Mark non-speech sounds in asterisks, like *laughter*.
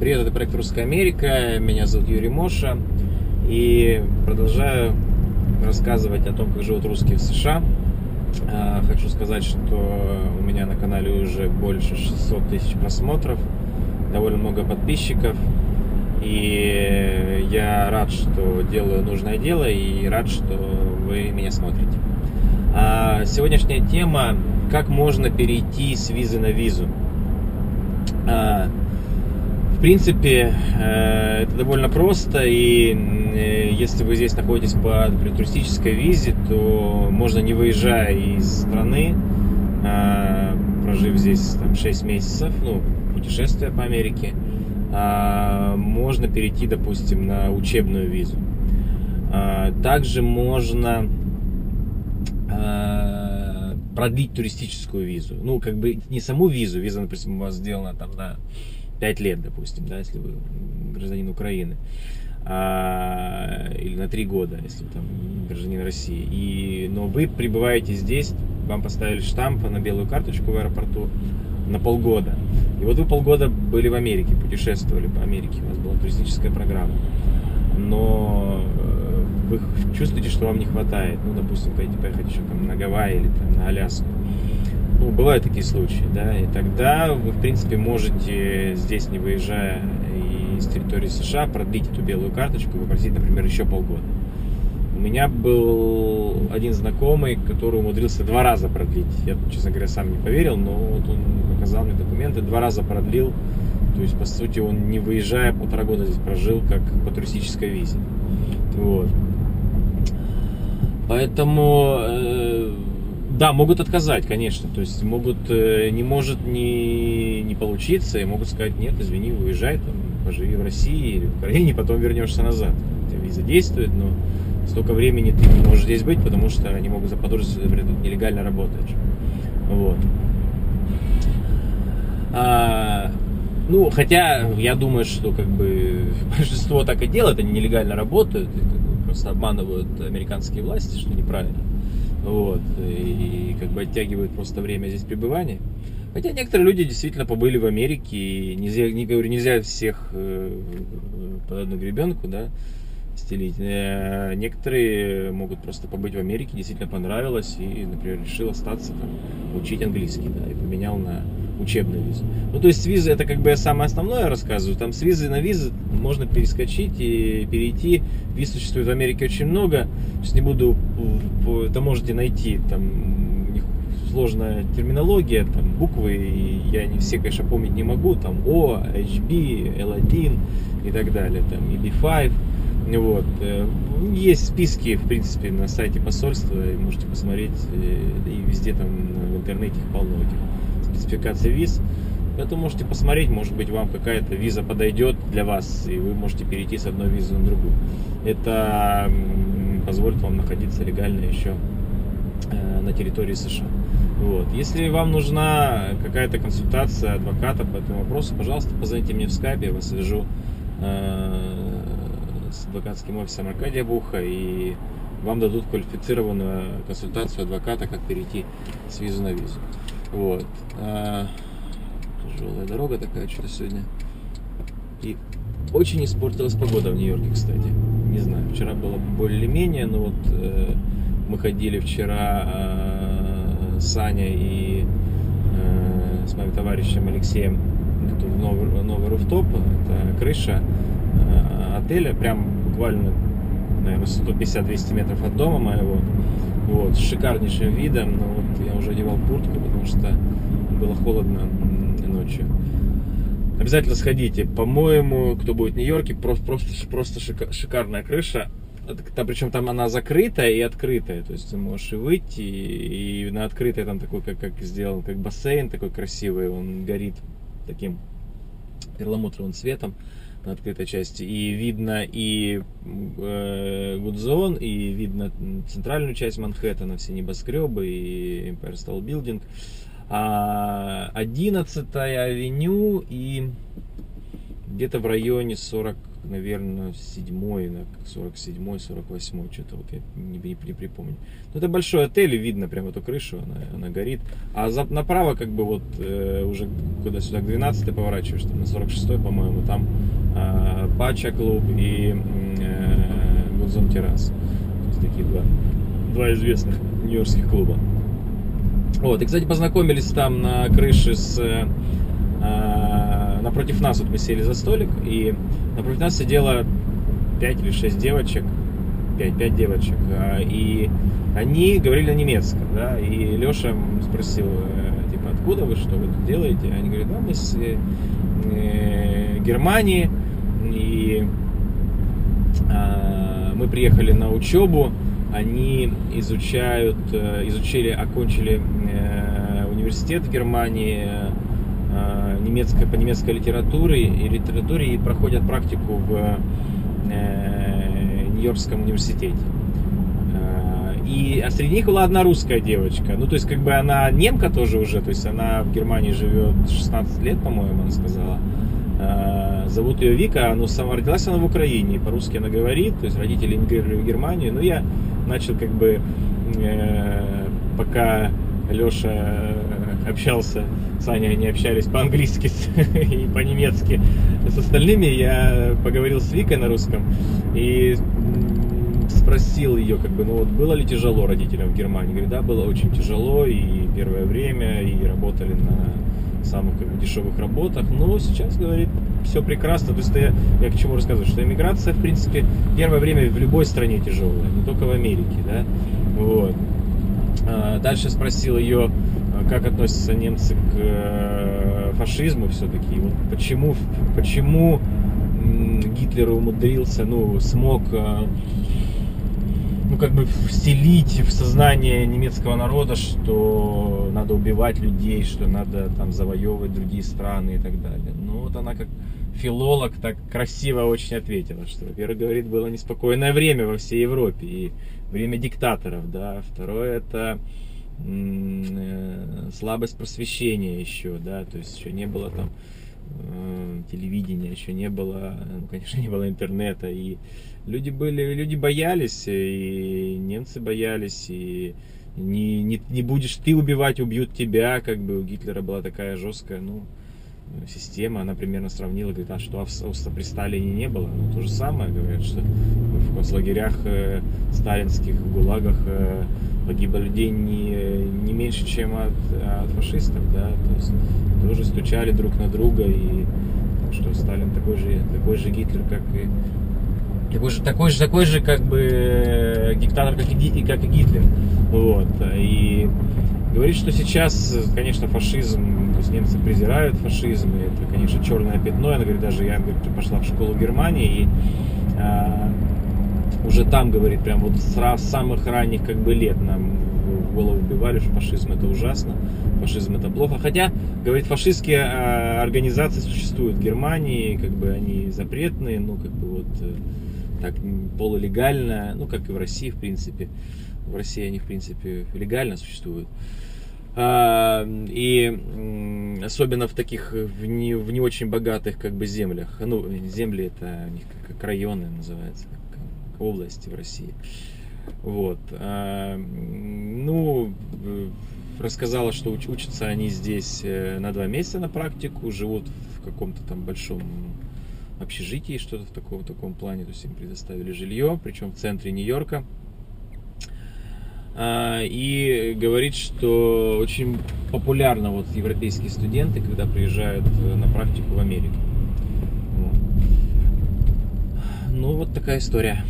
Привет, это проект «Русская Америка». Меня зовут Юрий Моша. И продолжаю рассказывать о том, как живут русские в США. А, хочу сказать, что у меня на канале уже больше 600 тысяч просмотров, довольно много подписчиков. И я рад, что делаю нужное дело и рад, что вы меня смотрите. А сегодняшняя тема – как можно перейти с визы на визу. В принципе, э, это довольно просто, и э, если вы здесь находитесь по туристической визе, то можно не выезжая из страны, а, прожив здесь там, 6 месяцев, ну, путешествие по Америке, можно перейти, допустим, на учебную визу. Также можно продлить туристическую визу. Ну, как бы не саму визу, виза, допустим, у вас сделана там на 5 лет, допустим, да, если вы гражданин Украины, а, или на 3 года, если вы там гражданин России. И, но вы прибываете здесь, вам поставили штамп на белую карточку в аэропорту на полгода. И вот вы полгода были в Америке, путешествовали по Америке, у вас была туристическая программа. Но э, вы чувствуете, что вам не хватает, ну, допустим, поедете поехать еще там на Гавайи или там на Аляску ну, бывают такие случаи, да, и тогда вы, в принципе, можете здесь, не выезжая из территории США, продлить эту белую карточку и попросить, например, еще полгода. У меня был один знакомый, который умудрился два раза продлить. Я, честно говоря, сам не поверил, но вот он показал мне документы, два раза продлил. То есть, по сути, он не выезжая полтора года здесь прожил, как по туристической визе. Вот. Поэтому э, да, могут отказать, конечно. То есть могут, э, не может не, не получиться, и могут сказать, нет, извини, уезжай, там, поживи в России или в Украине, потом вернешься назад. Тебя виза действует, но столько времени ты не можешь здесь быть, потому что они могут заподозрить, что ты нелегально работаешь. Вот. А, ну, хотя я думаю, что как бы *laughs* большинство так и делает, они нелегально работают, и, как бы, просто обманывают американские власти, что неправильно. Вот, и как бы оттягивают просто время здесь пребывания. Хотя некоторые люди действительно побыли в Америке, и нельзя, не говорю, нельзя всех э, под одну гребенку, да, стелить. Э, некоторые могут просто побыть в Америке, действительно понравилось, и, например, решил остаться там, учить английский, да, и поменял на учебную визу. Ну, то есть виза это как бы я самое основное рассказываю. Там с визы на визы можно перескочить и перейти. Виз существует в Америке очень много. Сейчас не буду, это можете найти там сложная терминология, там буквы, и я не все, конечно, помнить не могу, там О, HB, L1 и так далее, там EB5. Вот. Э, есть списки, в принципе, на сайте посольства, можете посмотреть, э, и везде там в интернете их полно этих спецификации виз. Поэтому можете посмотреть, может быть, вам какая-то виза подойдет для вас, и вы можете перейти с одной визы на другую. Это позволит вам находиться легально еще э, на территории США. Вот. Если вам нужна какая-то консультация адвоката по этому вопросу, пожалуйста, позвоните мне в скайпе, я вас свяжу с адвокатским офисом Аркадия Буха, и вам дадут квалифицированную консультацию адвоката, как перейти с визы на визу. Вот. А, тяжелая дорога такая что-то сегодня. И очень испортилась погода в Нью-Йорке, кстати. Не знаю, вчера было более-менее, но вот э, мы ходили вчера э, с Аней и э, с моим товарищем Алексеем в новый, новый руфтоп, это крыша э, отеля, прям буквально, наверное, 150-200 метров от дома моего вот, с шикарнейшим видом, но вот я уже одевал куртку, потому что было холодно ночью. Обязательно сходите. По-моему, кто будет в Нью-Йорке, просто, просто, просто шикарная крыша. Там, причем там она закрытая и открытая. То есть ты можешь и выйти, и, и на открытой там такой, как, как сделан, как бассейн такой красивый. Он горит таким перламутровым цветом на открытой части. И видно и э, Гудзон, и видно центральную часть Манхэттена, все небоскребы, и Empire State Building. А 11 авеню и где-то в районе 40 наверное, седьмой, 47-й, 48-й, что-то вот я не, не, не припомню. Но это большой отель, и видно прям эту крышу, она, она горит. А за, направо, как бы вот э, уже куда сюда к 12 поворачиваешь, там на 46-й, по-моему, там э, Пача клуб и э, Гудзон Террас. То есть такие два, два известных нью-йоркских клуба. Вот, и, кстати, познакомились там на крыше с... Напротив нас вот мы сели за столик, и напротив нас сидело 5 или 6 девочек, 5, 5 девочек, а, и они говорили на немецком, да, и Леша спросил, э, типа, откуда вы, что вы тут делаете? Они говорят, да, мы с э, э Германии, и э, мы приехали на учебу, они изучают, э, изучили, окончили университет в Германии, немецкой, по немецкой литературе и литературе и проходят практику в Нью-Йоркском университете. И а среди них была одна русская девочка. Ну, то есть, как бы она немка тоже уже, то есть она в Германии живет 16 лет, по-моему, она сказала. Зовут ее Вика, но сама родилась она в Украине, по-русски она говорит, то есть родители эмигрировали в Германию. Но я начал как бы, э, пока Леша общался, Саня, они общались по-английски *laughs* и по-немецки с остальными, я поговорил с Викой на русском и спросил ее, как бы, ну вот было ли тяжело родителям в Германии? Говорит, да, было очень тяжело и первое время, и работали на самых как бы, дешевых работах, но сейчас, говорит, все прекрасно. То есть я, я к чему рассказываю, что иммиграция, в принципе, первое время в любой стране тяжелая, не только в Америке, да, вот. А, дальше спросил ее, как относятся немцы к э, фашизму все-таки, вот почему, почему Гитлер умудрился, ну, смог э, ну, как бы вселить в сознание немецкого народа, что надо убивать людей, что надо там завоевывать другие страны и так далее. Ну, вот она как филолог так красиво очень ответила, что, во-первых, говорит, было неспокойное время во всей Европе и время диктаторов, да. Второе, это слабость просвещения еще, да, то есть еще не было там э, телевидения, еще не было, ну, конечно, не было интернета, и люди были, люди боялись, и немцы боялись, и не, не, не будешь ты убивать, убьют тебя, как бы. У Гитлера была такая жесткая, ну, система, она примерно сравнила, говорит, а что а при Сталине не было, ну, то же самое, говорят, что в концлагерях э, сталинских, в ГУЛАГах э, погибло людей не, не меньше, чем от, от фашистов, да, то есть тоже стучали друг на друга, и что Сталин такой же, такой же Гитлер, как и такой же, такой же, такой же как бы э, диктатор, как и, как и Гитлер. Вот. И говорит, что сейчас, конечно, фашизм, есть немцы презирают фашизм, и это, конечно, черное пятно. Она говорит, даже я говорит, пошла в школу Германии, и а, уже там, говорит, прям вот с самых ранних как бы лет нам в голову вбивали, что фашизм это ужасно, фашизм это плохо. Хотя, говорит, фашистские а, организации существуют в Германии, как бы они запретные, ну, как бы вот э, так полулегально, ну, как и в России, в принципе. В России они, в принципе, легально существуют. А, и особенно в таких, в не, в не очень богатых как бы землях. Ну, земли это у них как, как районы называются, как, как области в России. Вот. А, ну, рассказала, что уч, учатся они здесь э, на два месяца на практику, живут в каком-то там большом общежитии, что-то в таком, в таком плане. То есть им предоставили жилье, причем в центре Нью-Йорка. А, и говорит, что очень популярно вот европейские студенты, когда приезжают на практику в Америку. Ну, вот такая история.